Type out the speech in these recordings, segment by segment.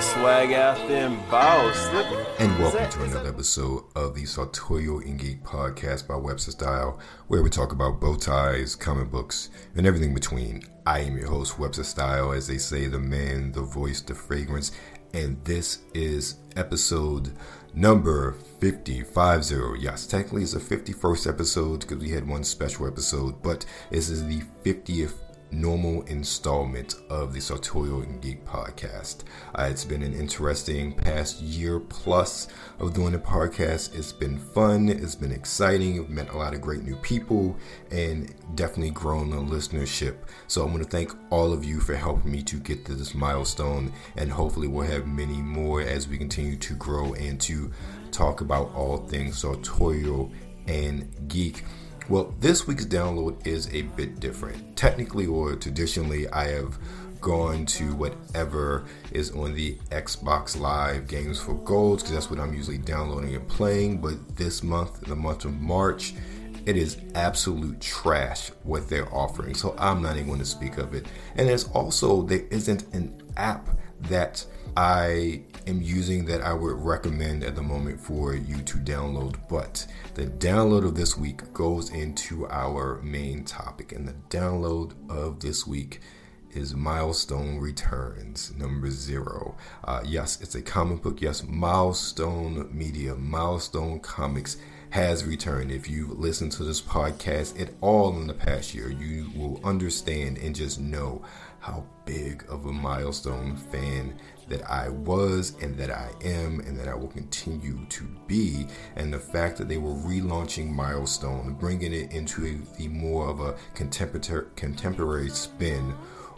swag out there and boss. And welcome to another episode of the Sartorial and Geek podcast by Webster Style, where we talk about bow ties, comic books, and everything between. I am your host, Webster Style, as they say, the man, the voice, the fragrance, and this is episode number 5050 yes technically it's the 51st episode because we had one special episode but this is the 50th normal installment of the Sartorial and Geek podcast. Uh, it's been an interesting past year plus of doing the podcast. It's been fun, it's been exciting, I've met a lot of great new people, and definitely grown the listenership. So I want to thank all of you for helping me to get to this milestone, and hopefully we'll have many more as we continue to grow and to talk about all things sartorial and geek. Well, this week's download is a bit different. Technically or traditionally, I have gone to whatever is on the Xbox Live Games for Golds because that's what I'm usually downloading and playing. But this month, the month of March, it is absolute trash what they're offering. So I'm not even going to speak of it. And there's also, there isn't an app that I am using that I would recommend at the moment for you to download. But the download of this week goes into our main topic, and the download of this week is Milestone Returns number zero. Uh, yes, it's a comic book. Yes, Milestone Media, Milestone Comics has returned. If you've listened to this podcast at all in the past year, you will understand and just know how big of a milestone fan that I was and that I am and that I will continue to be. And the fact that they were relaunching Milestone, bringing it into a, the more of a contemporary, contemporary spin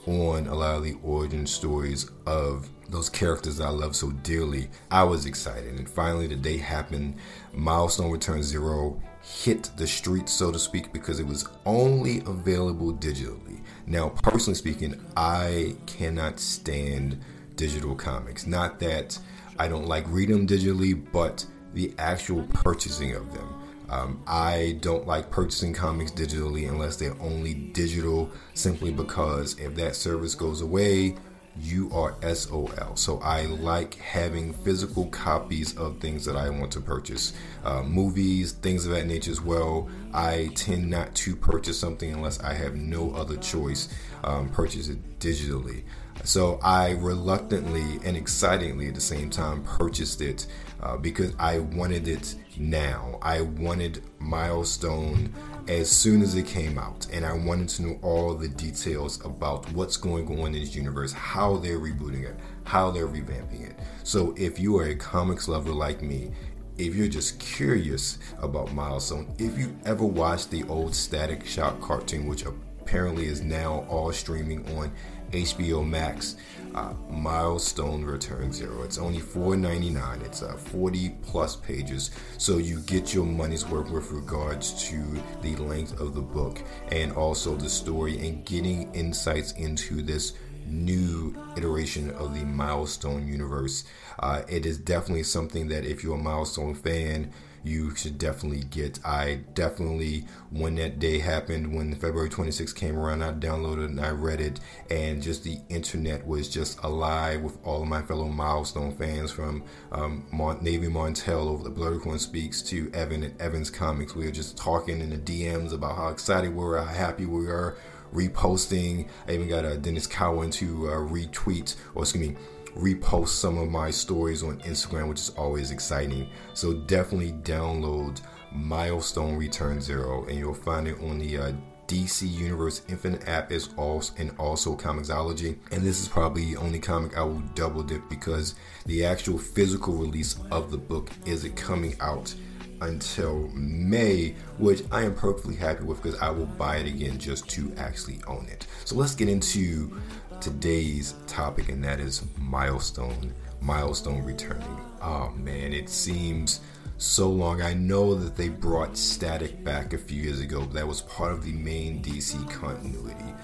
on a lot of the origin stories of those characters that I love so dearly, I was excited. And finally, the day happened. Milestone Return Zero hit the streets, so to speak, because it was only available digitally. Now, personally speaking, I cannot stand digital comics. Not that I don't like reading them digitally, but the actual purchasing of them. Um, I don't like purchasing comics digitally unless they're only digital, simply because if that service goes away, you are SOL. So I like having physical copies of things that I want to purchase. Uh, movies, things of that nature as well. I tend not to purchase something unless I have no other choice. Um, purchase it digitally. So I reluctantly and excitingly at the same time purchased it uh, because I wanted it now. I wanted Milestone as soon as it came out, and I wanted to know all the details about what's going on in this universe, how they're rebooting it, how they're revamping it. So if you are a comics lover like me, if you're just curious about Milestone, if you ever watched the old Static Shock cartoon, which apparently is now all streaming on HBO Max. Uh, Milestone Return Zero. It's only $4.99. It's uh, 40 plus pages, so you get your money's worth with regards to the length of the book and also the story and getting insights into this new iteration of the Milestone universe. Uh, it is definitely something that if you're a Milestone fan, you should definitely get. I definitely, when that day happened, when February 26th came around, I downloaded and I read it, and just the internet was just alive with all of my fellow milestone fans from um, Navy Montel over the Blurry Speaks to Evan at Evans Comics. We were just talking in the DMs about how excited we were, how happy we were reposting. I even got a Denys Cowan to uh, retweet, or excuse me, repost some of my stories on Instagram, which is always exciting. So definitely download Milestone Return Zero, and you'll find it on the uh, DC Universe Infinite app is also and also Comixology. And this is probably the only comic I will double dip because the actual physical release of the book isn't coming out until May, which I am perfectly happy with because I will buy it again just to actually own it. So let's get into today's topic, and that is milestone. Milestone returning. Oh man, it seems so long. I know that they brought Static back a few years ago, that was part of the main DC continuity.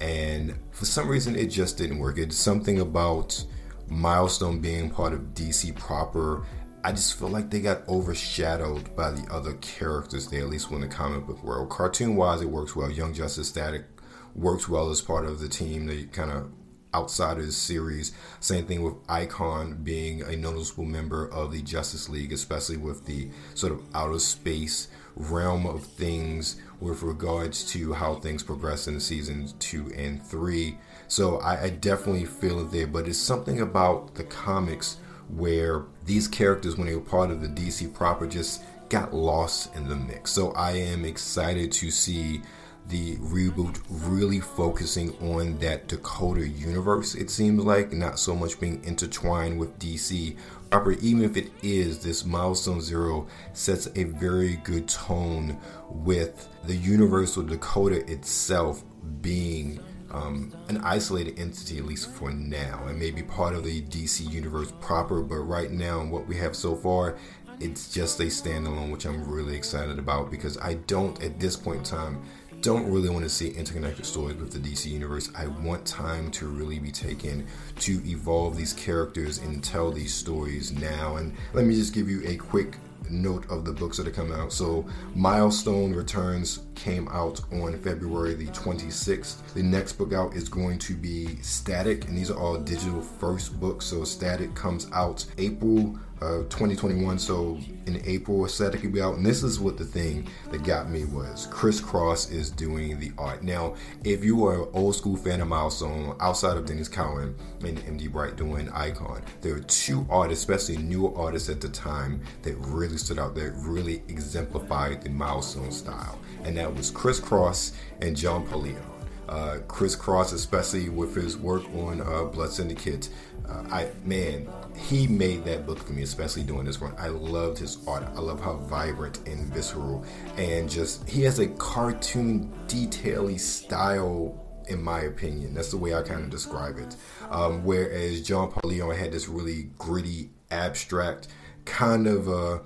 And for some reason, it just didn't work. It's something about Milestone being part of DC proper. I just feel like they got overshadowed by the other characters there, at least when the comic book world. Cartoon wise, it works well. Young Justice Static works well as part of the team. They kind of Outsiders series. Same thing with Icon being a noticeable member of the Justice League, especially with the sort of outer space realm of things with regards to how things progress in seasons two and three. So I, I definitely feel it there, but it's something about the comics where these characters, when they were part of the DC proper, just got lost in the mix. So I am excited to see the reboot really focusing on that Dakota universe, it seems like, not so much being intertwined with DC proper. Even if it is, this Milestone Zero sets a very good tone with the universal Dakota itself being um, an isolated entity, at least for now, and maybe part of the DC universe proper. But right now, what we have so far, it's just a standalone, which I'm really excited about because I don't, at this point in time, don't really want to see interconnected stories with the DC universe. I want time to really be taken to evolve these characters and tell these stories now. And let me just give you a quick note of the books that are coming out. So, Milestone Returns came out on February the 26th. The next book out is going to be Static, and these are all digital first books. So, Static comes out April uh, 2021. So in April, Static will be out. And this is what the thing that got me was ChrisCross is doing the art. Now, if you are an old school fan of Milestone, outside of Denys Cowan and MD Bright doing Icon, there are two artists, especially newer artists at the time, that really stood out, that really exemplified the Milestone style. And that was ChrisCross and John Paul Leon. Uh, ChrisCross, especially with his work on uh, Blood Syndicate, uh, I man, he made that book for me, especially doing this one. I loved his art. I love how vibrant and visceral, and just he has a cartoon, detaily style. In my opinion, that's the way I kind of describe it. Um, whereas John Paul Leon had this really gritty, abstract, kind of uh,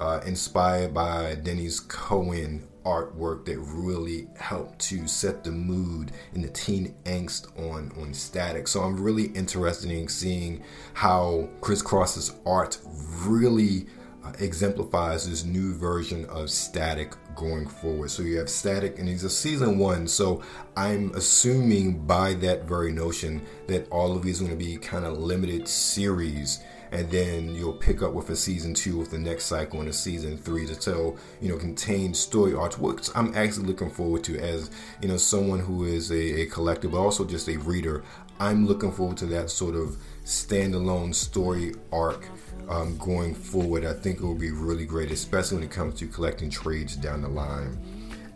uh, inspired by Denys Cowan artwork that really helped to set the mood and the teen angst on on static. So i'm really interested in seeing how ChrisCross's art really uh, exemplifies this new version of static going forward. So you have static and he's a season one. So i'm assuming by that very notion that all of these are going to be kind of limited series. And then you'll pick up with a season two with the next cycle and a season three to tell you know contained story arcs which i'm actually looking forward to as you know someone who is a, a collector but also just a reader i'm looking forward to that sort of standalone story arc um, going forward i think it will be really great especially when it comes to collecting trades down the line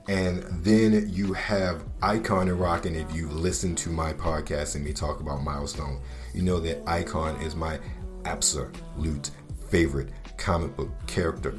and then you have Icon and Rock. And if you've listened to my podcast and me talk about Milestone, you know that Icon is my absolute favorite comic book character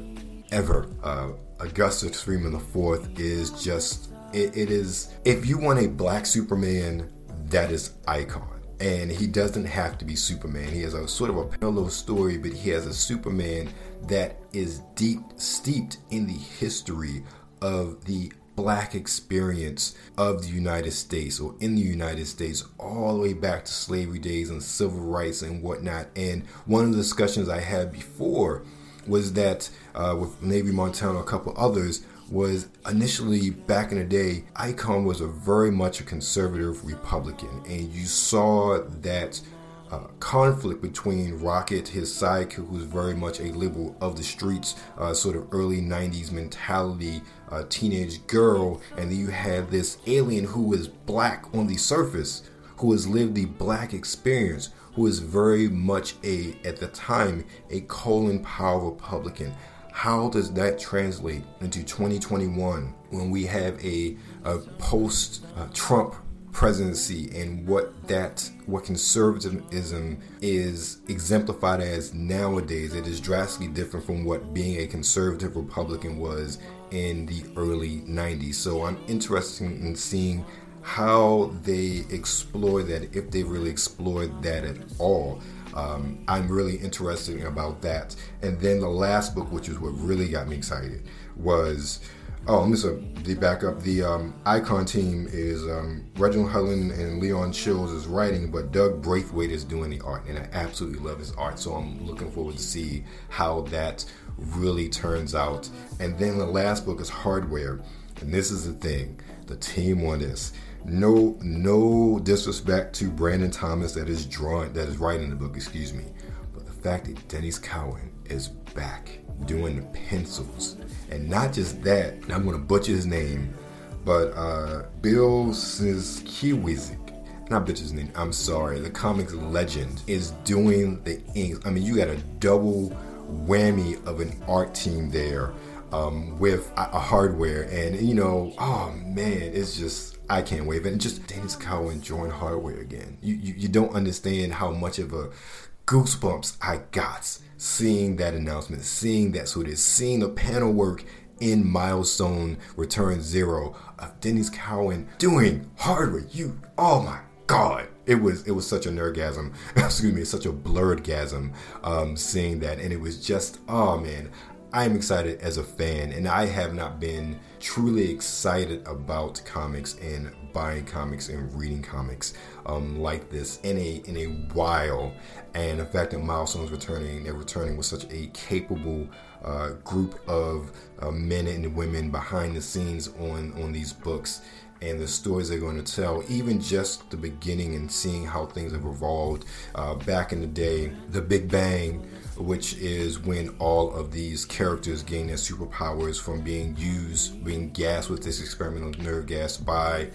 ever. Uh, Augustus Freeman IV is just, it, it is, if you want a black Superman, that is Icon. And he doesn't have to be Superman. He has a sort of a parallel story, but he has a Superman that is deep, steeped in the history of the black experience of the United States or in the United States all the way back to slavery days and civil rights and whatnot. And one of the discussions I had before was that uh, with Navy Montano, a couple others, was initially back in the day, Icon was a very much a conservative Republican, and you saw that uh, conflict between Rocket, his sidekick, who's very much a liberal of the streets, uh, sort of early 90s mentality, uh, teenage girl, and then you have this alien who is black on the surface, who has lived the black experience, who is very much a, at the time, a Colin Powell Republican. How does that translate into 2021 when we have a, a post uh, Trump presidency and what that what conservatism is exemplified as nowadays? It is drastically different from what being a conservative republican was in the early 90s so i'm interested in seeing how they explore that if they really explore that at all um, i'm really interested about that and then the last book which is what really got me excited was Oh, just a, the backup. The um, Icon team is um, Reginald Hudlin and Leon Chills is writing, but Doug Braithwaite is doing the art, and I absolutely love his art. So I'm looking forward to see how that really turns out. And then the last book is Hardware, and this is the thing: the team on this. No, no disrespect to Brandon Thomas that is drawing, that is writing the book. Excuse me, but the fact that Denys Cowan is back doing the pencils, and not just that, I'm to butcher his name, but uh, Bill Sienkiewicz not bitch's name. I'm sorry. The comics legend is doing the inks. I mean, you got a double whammy of an art team there um, with a, a hardware, and you know, oh man, it's just I can't wait. And just Denys Cowan join hardware again. You, you you don't understand how much of a goosebumps I got seeing that announcement, seeing that this, seeing the panel work in Milestone Return Zero of Denys Cowan doing hardware. You, oh my god it was it was such a nerdgasm excuse me such a blurred gasm um, seeing that and it was just oh man i'm excited as a fan and i have not been truly excited about comics and buying comics and reading comics um, like this in a in a while. And the fact that milestone's returning they're returning with such a capable uh, group of uh, men and women behind the scenes on on these books and the stories they're going to tell, even just the beginning and seeing how things have evolved. Uh, back in the day, the Big Bang, which is when all of these characters gain their superpowers from being used, being gassed with this experimental nerve gas by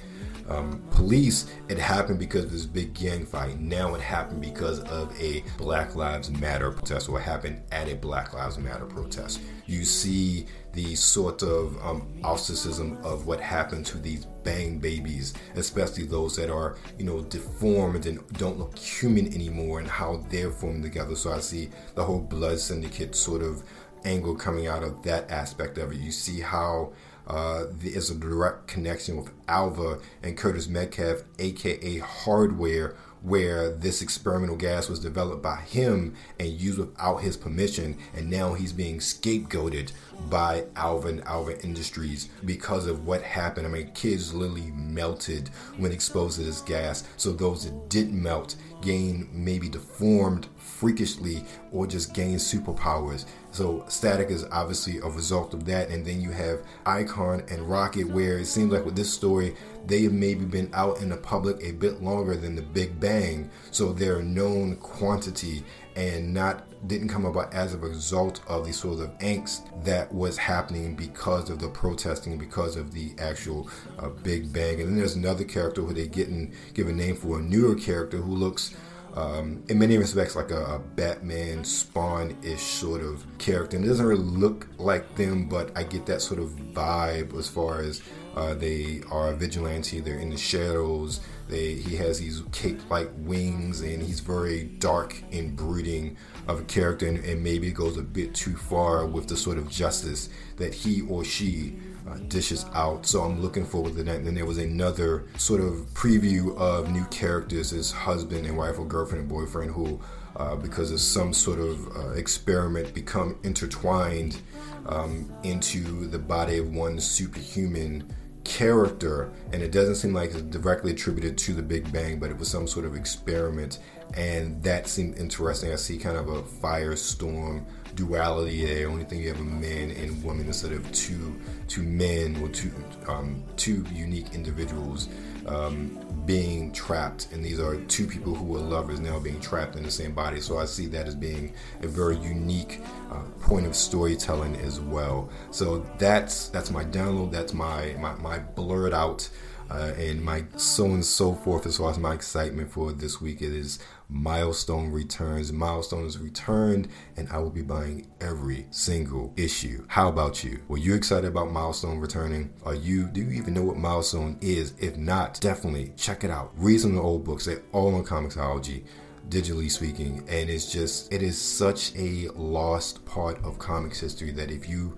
um, police, it happened because of this big gang fight. Now it happened because of a Black Lives Matter protest, it happened at a Black Lives Matter protest. You see the sort of um, ostracism of what happened to these bang babies, especially those that are, you know, deformed and don't look human anymore, and how they're forming together. So I see the whole Blood Syndicate sort of angle coming out of that aspect of it. You see how uh, there's a direct connection with Alva and Curtis Metcalf, aka Hardware, where this experimental gas was developed by him and used without his permission, and now he's being scapegoated by Alvin Alva Industries because of what happened. I mean, kids literally melted when exposed to this gas. So those that didn't melt gain maybe deformed freakishly or just gain superpowers. So Static is obviously a result of that. And then you have Icon and Rocket, where it seems like with this story, they have maybe been out in the public a bit longer than the Big Bang. So they're a known quantity and not didn't come about as a result of the sort of angst that was happening because of the protesting because of the actual uh, Big Bang. And then there's another character who they get and give a name for a newer character who looks um, in many respects like a, a Batman Spawn ish sort of character. And it doesn't really look like them, but I get that sort of vibe as far as uh, they are vigilante. They're in the shadows. They he has these cape-like wings, and he's very dark and brooding of a character, and, and maybe goes a bit too far with the sort of justice that he or she uh, dishes out. So I'm looking forward to that. And then there was another sort of preview of new characters, his husband and wife or girlfriend and boyfriend who, uh, because of some sort of uh, experiment, become intertwined um, into the body of one superhuman character. And it doesn't seem like it's directly attributed to the Big Bang, but it was some sort of experiment. And that seemed interesting. I see kind of a firestorm duality there. Only thing you have a man and woman instead of two two men or two um, two unique individuals um, being trapped, and these are two people who were lovers now being trapped in the same body. So I see that as being a very unique uh, point of storytelling as well. So that's that's my download. That's my my, my blurred out uh, and my so and so forth as far as my excitement for this week. It is Milestone returns. Milestone is returned, and I will be buying every single issue. How about you? Were you excited about Milestone returning? Are you? Do you even know what Milestone is? If not, definitely check it out. Read some of the old books. They're all on Comixology digitally speaking and it's just it is such a lost part of comics history that if you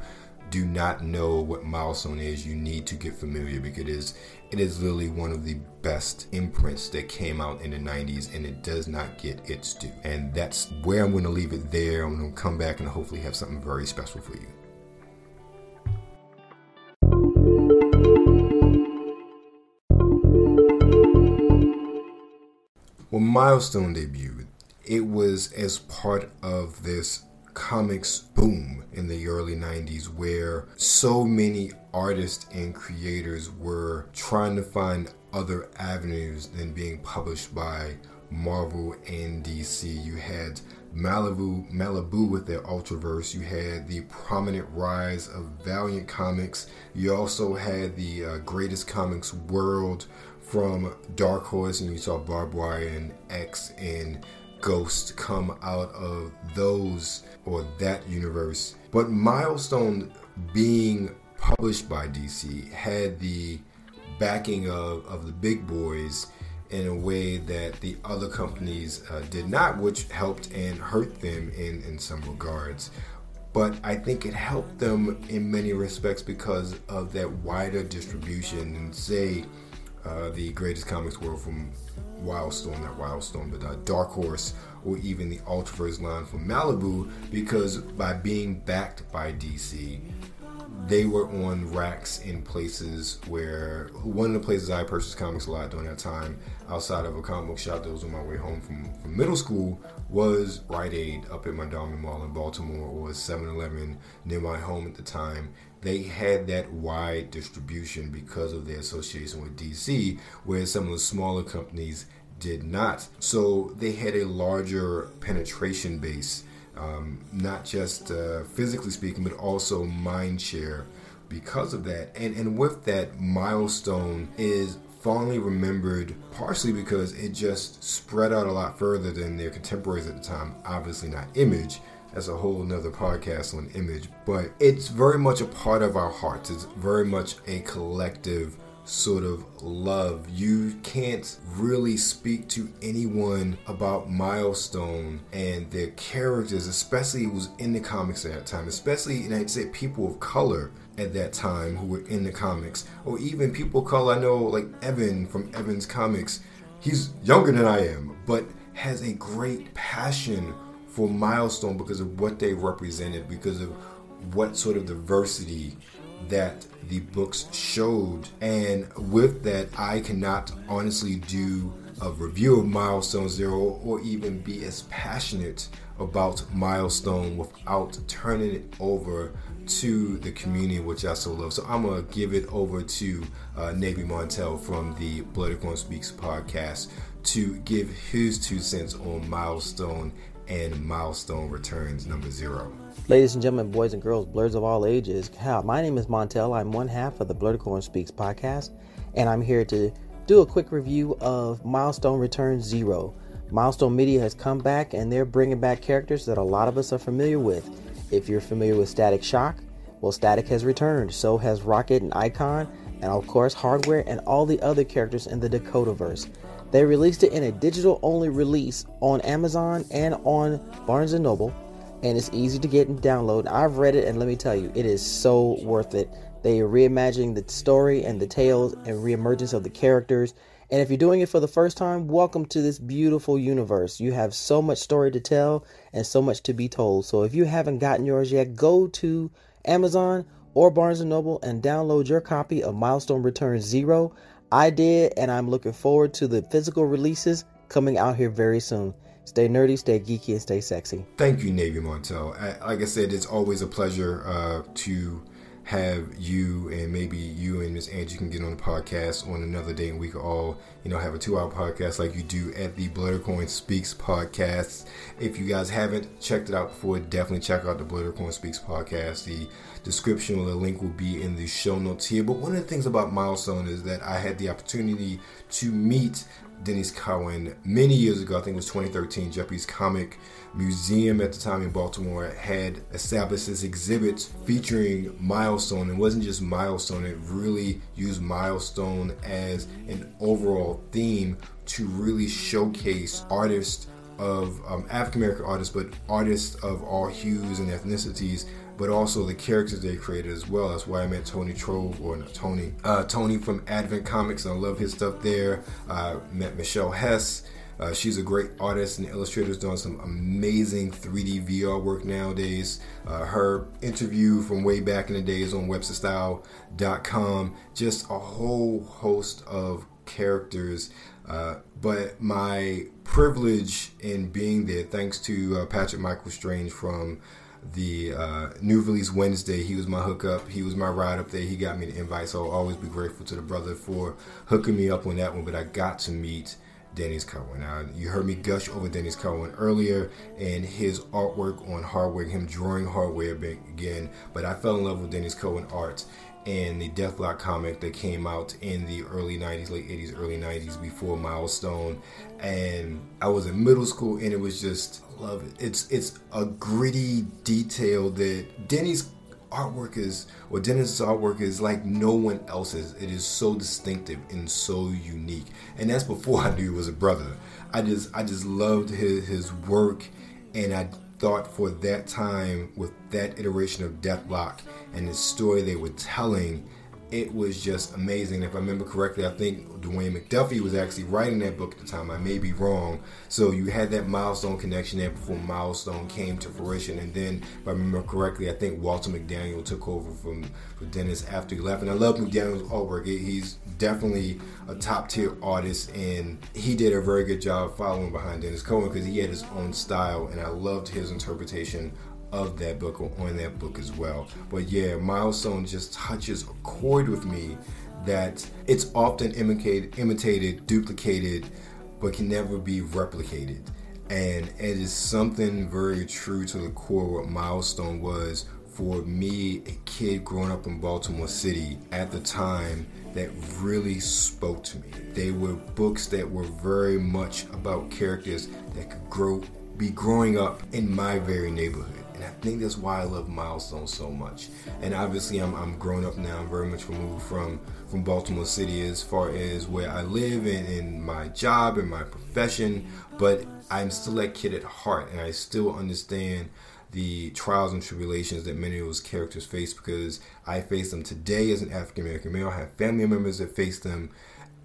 do not know what milestone is, you need to get familiar because it is it is literally one of the best imprints that came out in the 90s and it does not get its due. And that's where I'm going to leave it there. I'm going to come back and hopefully have something very special for you. Well, Milestone debuted. It was as part of this comics boom in the early 90s where so many artists and creators were trying to find other avenues than being published by Marvel and DC. You had Malibu, Malibu with their Ultraverse. You had the prominent rise of Valiant Comics. You also had the uh, Greatest Comics World from Dark Horse, and you saw Barbed Wire and X and Ghost come out of those or that universe. But Milestone being published by DC had the backing of, of the big boys in a way that the other companies uh, did not, which helped and hurt them in, in some regards. But I think it helped them in many respects because of that wider distribution and say uh, the greatest comics world from Wildstorm, not Wildstorm, but uh, Dark Horse, or even the Ultraverse line from Malibu, because by being backed by DC, they were on racks in places where one of the places I purchased comics a lot during that time, outside of a comic book shop that was on my way home from, from middle school, was Rite Aid up at my Montgomery Mall in Baltimore, or 7 Eleven near my home at the time. They had that wide distribution because of their association with DC, whereas some of the smaller companies did not. So they had a larger penetration base um, not just uh, physically speaking, but also mind share because of that. And, and with that, Milestone is fondly remembered partially because it just spread out a lot further than their contemporaries at the time. Obviously, not Image. That's a whole nother podcast on Image, but it's very much a part of our hearts. It's very much a collective sort of love. You can't really speak to anyone about Milestone and their characters, especially who was in the comics at that time, especially, and I'd say people of color at that time who were in the comics, or even people of color. I know, like Evan from Evan's Comics, he's younger than I am, but has a great passion for Milestone because of what they represented, because of what sort of diversity that the books showed. And with that, I cannot honestly do a review of Milestone Zero or even be as passionate about Milestone without turning it over to the community, which I so love. So I'm going to give it over to uh, Navy Montel from the Political Speaks podcast to give his two cents on Milestone and Milestone Returns number zero. Ladies and gentlemen, boys and girls, blurs of all ages, how my name is Montel. I'm one half of the Blerdicorn Speaks podcast, and I'm here to do a quick review of Milestone Returns Zero. Milestone Media has come back, and they're bringing back characters that a lot of us are familiar with. If you're familiar with Static Shock, well, Static has returned. So has Rocket and Icon, and of course, Hardware and all the other characters in the Dakotaverse. They released it in a digital-only release on Amazon and on Barnes & Noble and it's easy to get and download. I've read it, and let me tell you, it is so worth it. They are reimagining the story and the tales and reemergence of the characters. And if you're doing it for the first time, welcome to this beautiful universe. You have so much story to tell and so much to be told. So if you haven't gotten yours yet, go to Amazon or Barnes & Noble and download your copy of Milestone Return Zero. I did, and I'm looking forward to the physical releases coming out here very soon. Stay nerdy, stay geeky, and stay sexy. Thank you, Navy Montel. Like I said, it's always a pleasure uh, to have you and maybe you and Miss Angie can get on the podcast on another day and we could all, you know, have a two hour podcast like you do at the Blerdicorn Speaks podcast. If you guys haven't checked it out before, definitely check out the Blerdicorn Speaks podcast. The description or the link will be in the show notes here. But one of the things about Milestone is that I had the opportunity to meet Denys Cowan many years ago. I think it was 2013. Geppi's Comic Museum at the time in Baltimore had established this exhibit featuring Milestone. It wasn't just Milestone; it really used Milestone as an overall theme to really showcase artists of um, African American artists, but artists of all hues and ethnicities but also the characters they created as well. That's why I met Tony Trove, or not Tony, uh, Tony from Advent Comics. I love his stuff there. Uh, met Michelle Hess. Uh, she's a great artist and illustrator, doing some amazing 3D VR work nowadays. Uh, her interview from way back in the days on WebsterStyle.com, just a whole host of characters. Uh, but my privilege in being there, thanks to uh, Patrick Michael Strange from the uh, new release Wednesday. He was my hookup. He was my ride up there. He got me the invite, so I'll always be grateful to the brother for hooking me up on that one. But I got to meet Denys Cowan. Now, you heard me gush over Denys Cowan earlier and his artwork on hardware, him drawing hardware again. But I fell in love with Denys Cowan art and the Deathlok comic that came out in the early 90s, late 80s, early 90s before Milestone. And I was in middle school and it was just, love it. It's, it's a gritty detail that Denny's artwork is, or Dennis's artwork is like no one else's. It is so distinctive and so unique. And that's before I knew he was a brother. I just, I just loved his, his work and I thought for that time with that iteration of Deathlok and the story they were telling it was just amazing. If I remember correctly, I think Dwayne McDuffie was actually writing that book at the time. I may be wrong. So you had that milestone connection there before milestone came to fruition. And then, if I remember correctly, I think Walter McDaniel took over from, from Denys after he left. And I love McDaniel's artwork. He's definitely a top tier artist, and he did a very good job following behind Denys Cowan because he had his own style, and I loved his interpretation of that book or on that book as well. But yeah, Milestone just touches a chord with me that it's often imitated, imitated, duplicated, but can never be replicated. And it is something very true to the core what Milestone was for me, a kid growing up in Baltimore City at the time that really spoke to me. They were books that were very much about characters that could grow be growing up in my very neighborhood. And I think that's why I love Milestone so much. And obviously, I'm, I'm grown up now. I'm very much removed from, from Baltimore City as far as where I live and in my job and my profession. But I'm still that kid at heart, and I still understand the trials and tribulations that many of those characters face because I face them today as an African American male. I have family members that face them,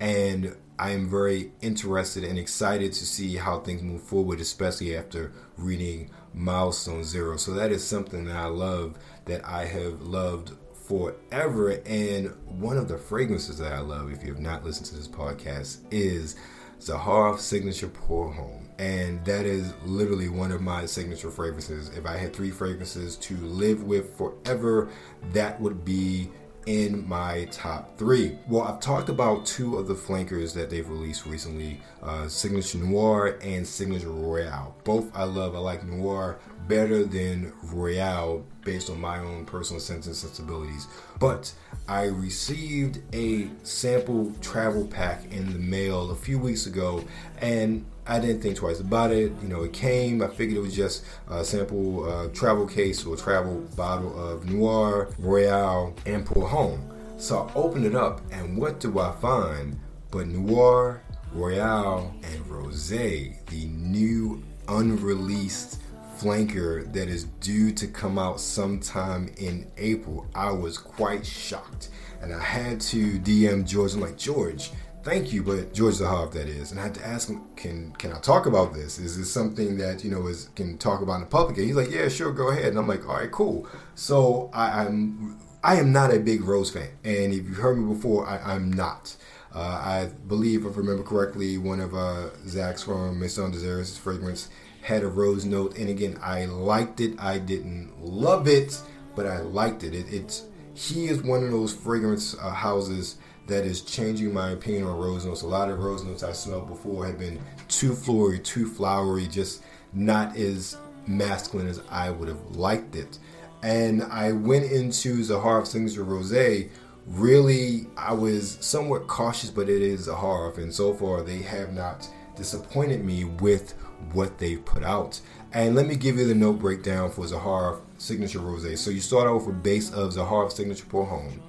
and I am very interested and excited to see how things move forward, especially after reading Milestone Zero. So that is something that I love, that I have loved forever. And one of the fragrances that I love, if you have not listened to this podcast, is Zaharoff Signature Pour Homme. And that is literally one of my signature fragrances. If I had three fragrances to live with forever, that would be in my top three. Well, I've talked about two of the flankers that they've released recently uh, Signature Noir and Signature Royale. Both I love. I like Noir better than Royale based on my own personal sense and sensibilities. But I received a sample travel pack in the mail a few weeks ago, and I didn't think twice about it. You know, it came. I figured it was just a sample uh, travel case or travel bottle of Noir, Royale, and Pour Homme. So I opened it up, and what do I find? But Noir, Royale, and Rosé, the new unreleased flanker that is due to come out sometime in April. I was quite shocked, and I had to DM George. I'm like, George, thank you, but George Zaharoff, that is. And I had to ask him, can can I talk about this? Is this something that you know is can talk about in public? And he's like, yeah, sure, go ahead. And I'm like, all right, cool. So I, I'm I am not a big Rose fan, and if you've heard me before, I, am not. Uh, I believe, if I remember correctly, one of uh, Zach's from Maison des Arts fragrance had a rose note, and again, I liked it. I didn't love it, but I liked it. it it's he is one of those fragrance uh, houses that is changing my opinion on rose notes. A lot of rose notes I smelled before have been too floral, too flowery, just not as masculine as I would have liked it. And I went into Zaharoff Signature Rosé. Really, I was somewhat cautious, but it is Zaharoff, and so far they have not disappointed me with what they've put out. And let me give you the note breakdown for Zaharoff Signature Rosé. So you start out with a base of Zaharoff Signature Pour Homme.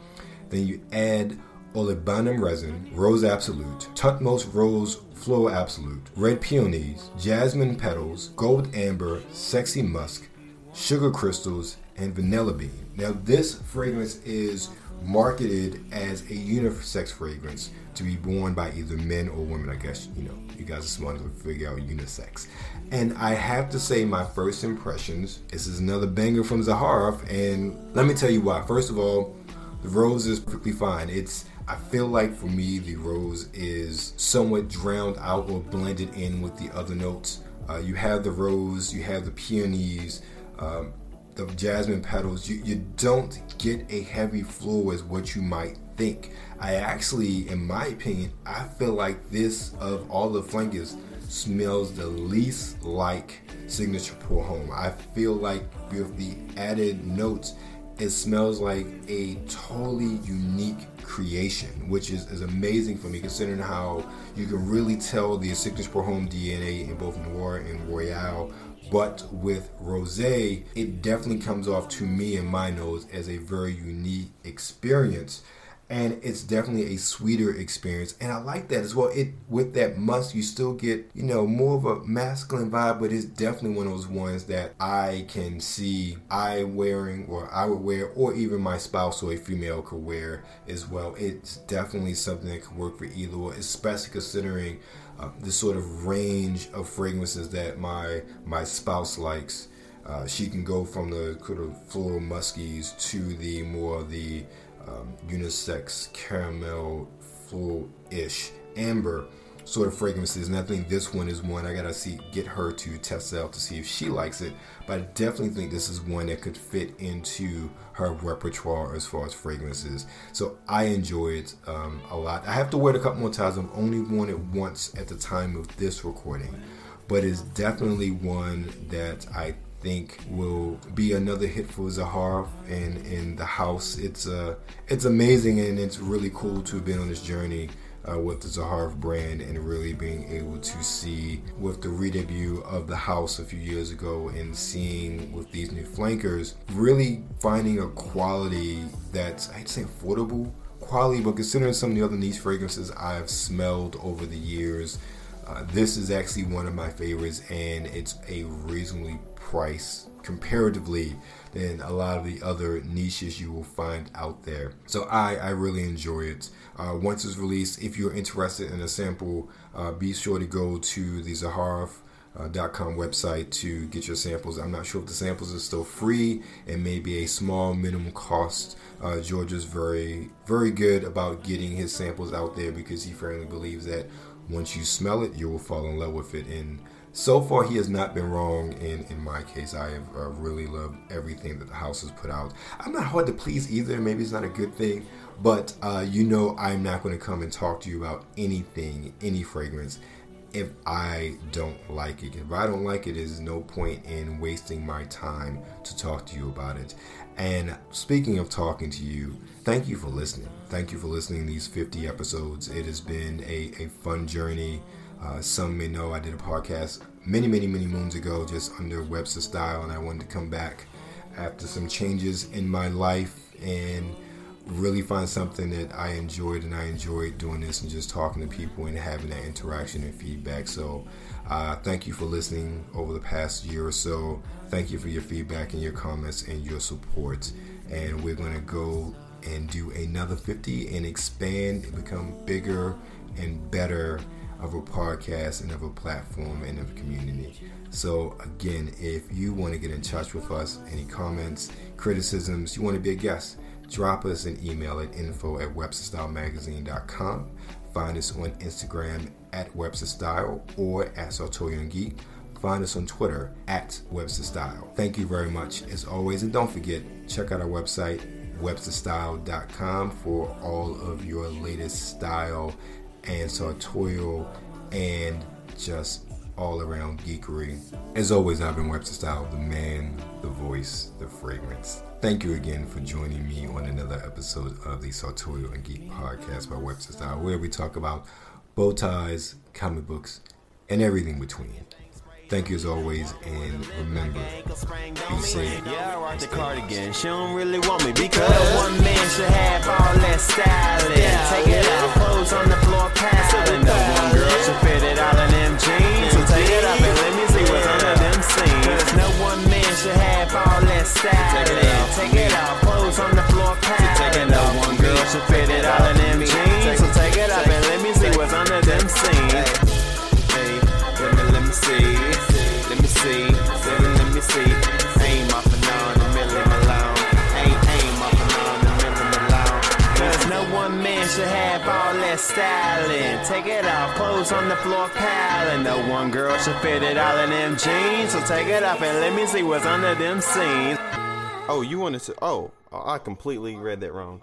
Then you add olibanum resin, rose absolute, Tutmos rose floral absolute, red peonies, jasmine petals, gold amber, sexy musk, sugar crystals, and vanilla bean. Now, this fragrance is marketed as a unisex fragrance to be worn by either men or women. I guess you know you guys are smart to figure out unisex. And I have to say, my first impressions. This is another banger from Zaharoff, and let me tell you why. First of all, the rose is perfectly fine. It's I feel like for me, the rose is somewhat drowned out or blended in with the other notes. Uh, you have the rose, you have the peonies, um, the jasmine petals, you, you don't get a heavy floral as what you might think. I actually, in my opinion, I feel like this of all the flankers smells the least like signature pour homme. I feel like with the added notes, it smells like a totally unique creation, which is, is amazing for me considering how you can really tell the signature pour Homme DNA in both Noir and Royale but with rosé, it definitely comes off to me and my nose as a very unique experience. And it's definitely a sweeter experience, and I like that as well. It with that musk, you still get you know more of a masculine vibe, but it's definitely one of those ones that I can see I wearing, or I would wear, or even my spouse or a female could wear as well. It's definitely something that could work for either, especially considering uh, the sort of range of fragrances that my my spouse likes. Uh, she can go from the sort of floral muskies to the more the um, unisex caramel floral-ish amber sort of fragrances, and I think this one is one I gotta see get her to test out to see if she likes it. But I definitely think this is one that could fit into her repertoire as far as fragrances. So I enjoy it um, a lot. I have to wear it a couple more times. I've only worn it once at the time of this recording, but it's definitely one that I think will be another hit for Zaharoff and in the house. It's uh, it's amazing and it's really cool to have been on this journey uh, with the Zaharoff brand and really being able to see with the re-debut of the house a few years ago and seeing with these new flankers really finding a quality that's I'd say affordable quality but considering some of the other niche fragrances I've smelled over the years uh, this is actually one of my favorites and it's a reasonably priced comparatively than a lot of the other niches you will find out there. So I, I really enjoy it. Uh, once it's released, if you're interested in a sample, uh, be sure to go to the Zaharoff uh, website to get your samples. I'm not sure if the samples are still free and maybe a small minimum cost. Uh, George is very, very good about getting his samples out there because he firmly believes that once you smell it, you will fall in love with it. And so far he has not been wrong in in my case. I have uh, really loved everything that the house has put out. I'm not hard to please either. Maybe it's not a good thing but uh, you know i'm not going to come and talk to you about anything any fragrance if i don't like it. If i don't like it there's no point in wasting my time to talk to you about it. And speaking of talking to you thank you for listening. Thank you for listening these 50 episodes. It has been a, a fun journey uh, some may know I did a podcast many, many, many moons ago just under Webster style, and I wanted to come back after some changes in my life and really find something that I enjoyed. And I enjoyed doing this and just talking to people and having that interaction and feedback. So, uh, thank you for listening over the past year or so. Thank you for your feedback and your comments and your support. And we're going to go and do another 50 and expand and become bigger and better of a podcast and of a platform and of a community. So, again, if you want to get in touch with us, any comments, criticisms, you want to be a guest, drop us an email at info at websterstylemagazine.com. Find us on Instagram at Webster Style or at Sartorial Geek. Find us on Twitter at Webster Style. Thank you very much as always. And don't forget, check out our website, websterstyle.com, for all of your latest style and sartorial and just all around geekery. As always, I've been Webster Style, the man, the voice, the fragrance. Thank you again for joining me on another episode of the Sartorial and Geek podcast by Webster Style, where we talk about bow ties, comic books, and everything between. Thank you as always, and remember, be safe. Yeah, I rock the cardigan. She don't really want me because one man should have all that styling. Take it out, clothes on the floor, pass it. No one girl should fit it all in them jeans. So take it up and let me see what's under them seams. No one man should have all that styling. Take it out, clothes on the floor, pass it. No one girl should fit it all in them jeans. So take it up and let me see what's under them seams. Hey, let me let me see. See. Let me see. Aim off alone. Aim aim off alone. Cause no one man should have all that styling. Take it off, clothes on the floor piling. No one girl should fit it all in them jeans. So take it off and let me see what's under them seams. Oh, you wanted to? Oh, I completely read that wrong.